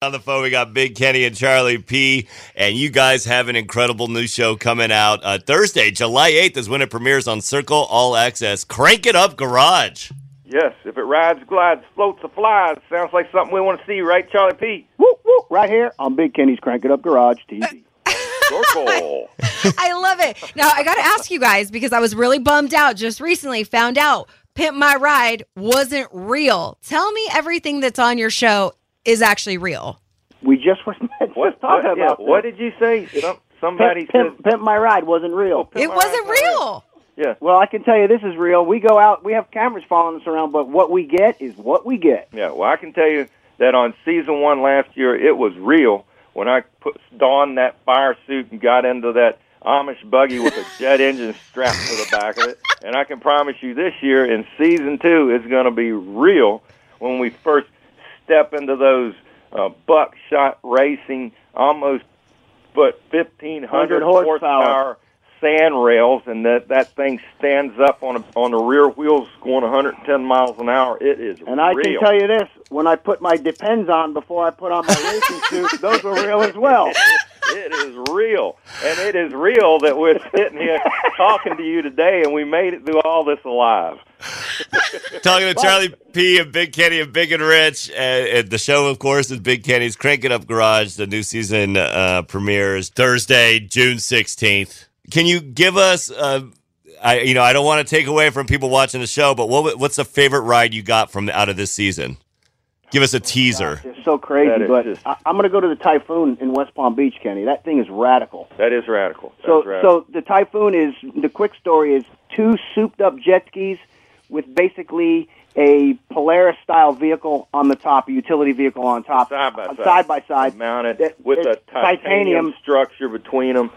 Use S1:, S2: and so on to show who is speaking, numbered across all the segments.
S1: On the phone, we got Big Kenny and Charlie P. And you guys have an incredible new show coming out uh, Thursday, July 8th, is when it premieres on Circle All Access. Crank it up, Garage.
S2: Yes, if it rides, glides, floats, or flies, sounds like something we want to see, right, Charlie P?
S3: Woo, woo, right here on Big Kenny's Crank It Up Garage TV.
S2: Circle.
S4: I love it. Now I got to ask you guys because I was really bummed out just recently. Found out Pimp My Ride wasn't real. Tell me everything that's on your show is actually real.
S3: We just were just
S2: what,
S3: talking
S2: what, yeah,
S3: about
S2: what did you say? Somebody
S3: Pimp,
S2: said.
S3: Pimp, Pimp My Ride wasn't real.
S2: Pimp
S4: It wasn't
S2: Ride's not
S4: real.
S2: Yeah.
S3: Well, I can tell you this is real. We go out, we have cameras following us around, but what we get is what we get.
S2: Yeah, well, I can tell you that on season one last year, it was real when I put donned that fire suit and got into that Amish buggy with a jet engine strapped to the back of it. And I can promise you, this year in season two, it's going to be real when we first step into those uh, buckshot racing, almost but fifteen
S3: 100 horsepower.
S2: horsepower sand rails, and that that thing stands up on a, on the rear wheels going 110 miles an hour. It is real
S3: And I
S2: real.
S3: can tell you this: when I put my Depends on before I put on my racing suit, those were real as well.
S2: it is real, and it is real that we're sitting here talking to you today, and we made it through all this alive.
S1: Talking to Charlie P. and Big Kenny and Big and Rich. And, and the show, of course, is Big Kenny's Crank It Up Garage. The new season uh, premieres Thursday, June 16th. Can you give us, uh, I, you know, I don't want to take away from people watching the show, but what, what's the favorite ride you got from out of this season? Give us a teaser.
S3: It's so crazy,
S2: That is
S3: but
S2: just-
S3: I, I'm going to go to the Typhoon in West Palm Beach, Kenny. That thing is radical.
S2: That is radical. That's
S3: So,
S2: radical.
S3: so the Typhoon is the quick story is two souped-up jet skis with basically a Polaris style vehicle on the top, a utility vehicle on top,
S2: side by
S3: uh,
S2: side,
S3: side by side,
S2: mounted
S3: It-
S2: with a
S3: it's
S2: titanium, structure between them.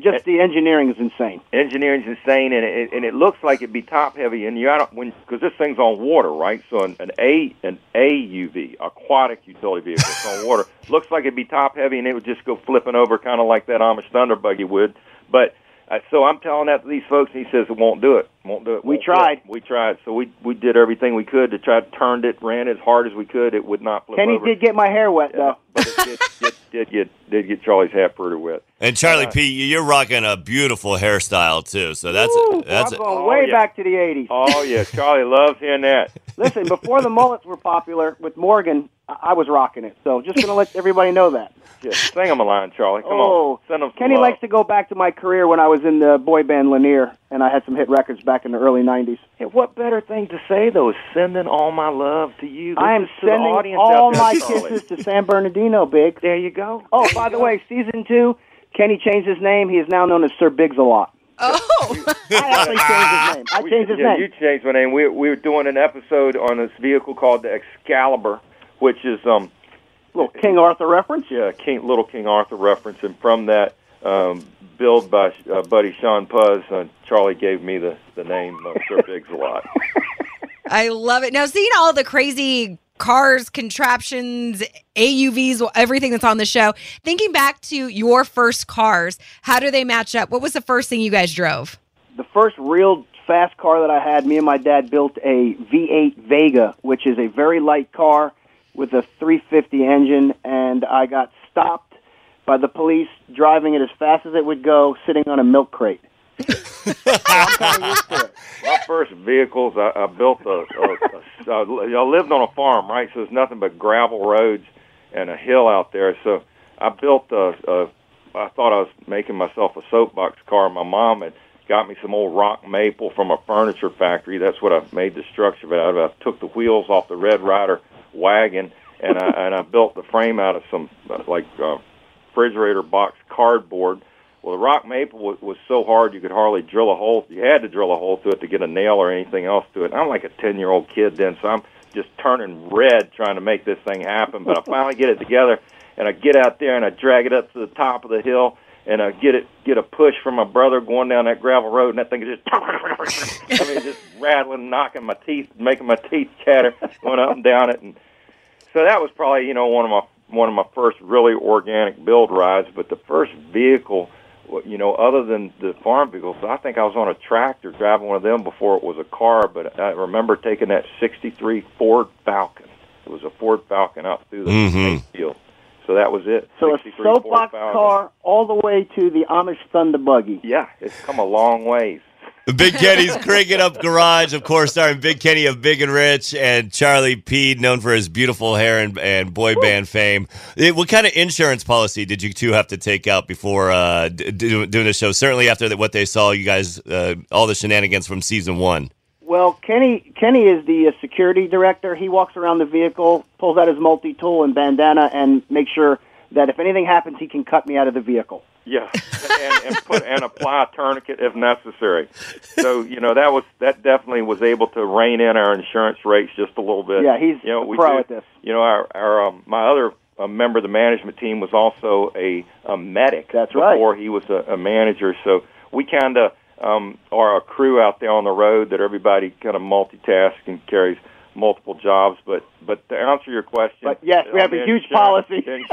S3: Just the engineering is insane.
S2: Engineering is insane, and it and it looks like it'd be top heavy. And you out when because this thing's on water, right? So an, an A an AUV, aquatic utility vehicle, it's on water. Looks like it'd be top heavy, and it would just go flipping over, kind of like that Amish Thunder buggy would. But uh, so I'm telling that to these folks, and he says it won't do it. Won't do it.
S3: We
S2: won't
S3: tried.
S2: flip. We tried. So we we did everything we could to try to turn it, ran as hard as we could. It would not flip
S3: Kenny
S2: over.
S3: did get my hair wet
S2: Yeah,
S3: though.
S2: but it did, did, did get did get Charlie's hat pretty wet.
S1: And Charlie uh, P., you're rocking a beautiful hairstyle, too. So that's,
S3: Ooh,
S1: that's
S3: I'm
S1: a,
S3: going
S2: Oh,
S3: way
S2: yeah.
S3: back to the '80s.
S2: Oh yeah, Charlie loves hearing that.
S3: Listen, before the mullets were popular with Morgan, I I was rocking it. So just gonna let everybody know that.
S2: Yeah, sing him a line, Charlie. Come
S3: oh,
S2: on, send him. some
S3: Kenny
S2: love.
S3: likes to go back to my career when I was in the boy band Lanier, and I had some hit records back in the early '90s.
S2: Yeah, what better thing to say though? is Sending all my love to you. This
S3: I am
S2: is to the
S3: sending
S2: audience
S3: all my kisses to San Bernardino, Big.
S2: There you go.
S3: Oh, by the way, season two, Kenny changed his name. He is now known as Sir Biggs a lot.
S4: Oh,
S3: I actually changed his name. I changed his
S2: yeah,
S3: name.
S2: you changed my name. We we were doing an episode on this vehicle called the Excalibur, which is um
S3: Little King Arthur reference.
S2: yeah King Little King Arthur reference, and from that um, build by uh, buddy Sean Puz, uh, Charlie gave me the the name uh, Sir Biggs a lot.
S4: I love it. Now, seeing all the crazy cars, contraptions, AUVs, everything that's on the show, thinking back to your first cars, how do they match up? What was the first thing you guys drove?
S3: the first real fast car that I had, me and my dad built a V8 Vega, which is a very light car with a 350 engine, and I got stopped by the police driving it as fast as it would go, sitting on a milk crate.
S2: My first vehicles, I, I built a, a, a, a. I lived on a farm, right? So there's nothing but gravel roads and a hill out there. So I built a. a I thought I was making myself a soapbox car. My mom had got me some old rock maple from a furniture factory. That's what I made the structure of it out of. I took the wheels off the Red Rider wagon and I and I built the frame out of some like uh, refrigerator box cardboard. Well, the rock maple was, was so hard you could hardly drill a hole. You had to drill a hole to it to get a nail or anything else to it. I'm like a ten year old kid then, so I'm just turning red trying to make this thing happen. But I finally get it together, and I get out there and I drag it up to the top of the hill and I get it get a push from my brother going down that gravel road, and that thing is just I mean just rattling, knocking my teeth, making my teeth chatter, going up and down it, and so that was probably you know one of my one of my first really organic build rides. But the first vehicle, you know, other than the farm vehicles, I think I was on a tractor driving one of them before it was a car. But I remember taking that '63 Ford Falcon. It was a Ford Falcon out through the
S1: Mhm.
S2: field. So that was it.
S3: So a
S2: 63 Ford
S3: soapbox car all the way to the Amish Thunder Buggy.
S2: Yeah, it's come a long ways.
S1: Big Kenny's Crank It Up Garage, of course, starring Big Kenny of Big and Rich and Charlie P, known for his beautiful hair and, and boy band fame. Eh, What kind of insurance policy did you two have to take out before uh, d- doing the show? Certainly after that, what they saw, you guys, uh, all the shenanigans from season one.
S3: Well, Kenny Kenny is the uh, security director. He walks around the vehicle, pulls out his multi tool and bandana, and makes sure that if anything happens, he can cut me out of the vehicle.
S2: Yeah, and, and put and apply a tourniquet if necessary. So you know that was that definitely was able to rein in our insurance rates just a little bit.
S3: Yeah, he's
S2: you know
S3: a
S2: we
S3: pro
S2: did-
S3: at this.
S2: You know our our um, my other uh, member of the management team was also a, a medic.
S3: That's right.
S2: Before he was a, a manager, so we kind of um, are a crew out there on the road that everybody kind of multitasks and carries multiple jobs. But but to answer your question,
S3: But yes, we have a huge policy.
S2: policy.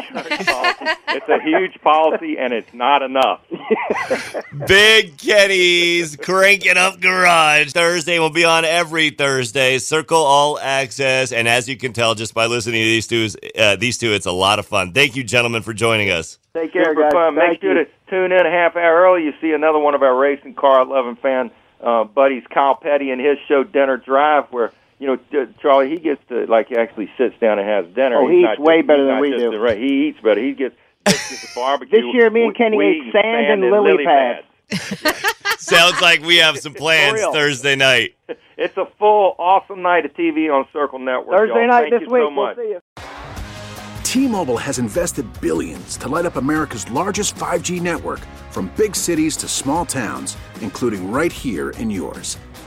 S2: It's a huge policy, and it's not enough.
S1: Big Kenny's Crank It Up Garage. Thursday will be on every Thursday. Circle All Access. And as you can tell just by listening to these two, uh, these two, it's a lot of fun. Thank you, gentlemen, for joining us.
S3: Take care,
S2: Super
S3: guys.
S2: fun. Make
S3: Thank
S2: sure
S3: you.
S2: to tune in a half hour early. You see another one of our racing car loving fan uh, buddies, Kyle Petty, and his show Dinner Drive, where you know Charlie he gets to like actually sits down and has dinner.
S3: Oh, he
S2: not
S3: eats way
S2: just-
S3: better than we do.
S2: the ra- He eats better. He gets gets a barbecue.
S3: This year, me and Kenny ate
S2: eat
S3: sand and lily pads.
S1: Sounds like we have some plans. Thursday night.
S2: It's a full, awesome night of TV on Circle Network.
S3: Thursday
S2: y'all.
S3: night
S2: Thank
S3: this
S2: you
S3: week.
S2: So
S3: we'll
S2: much.
S3: see you.
S5: T-Mobile has invested billions to light up America's largest 5G network from big cities to small towns, including right here in yours.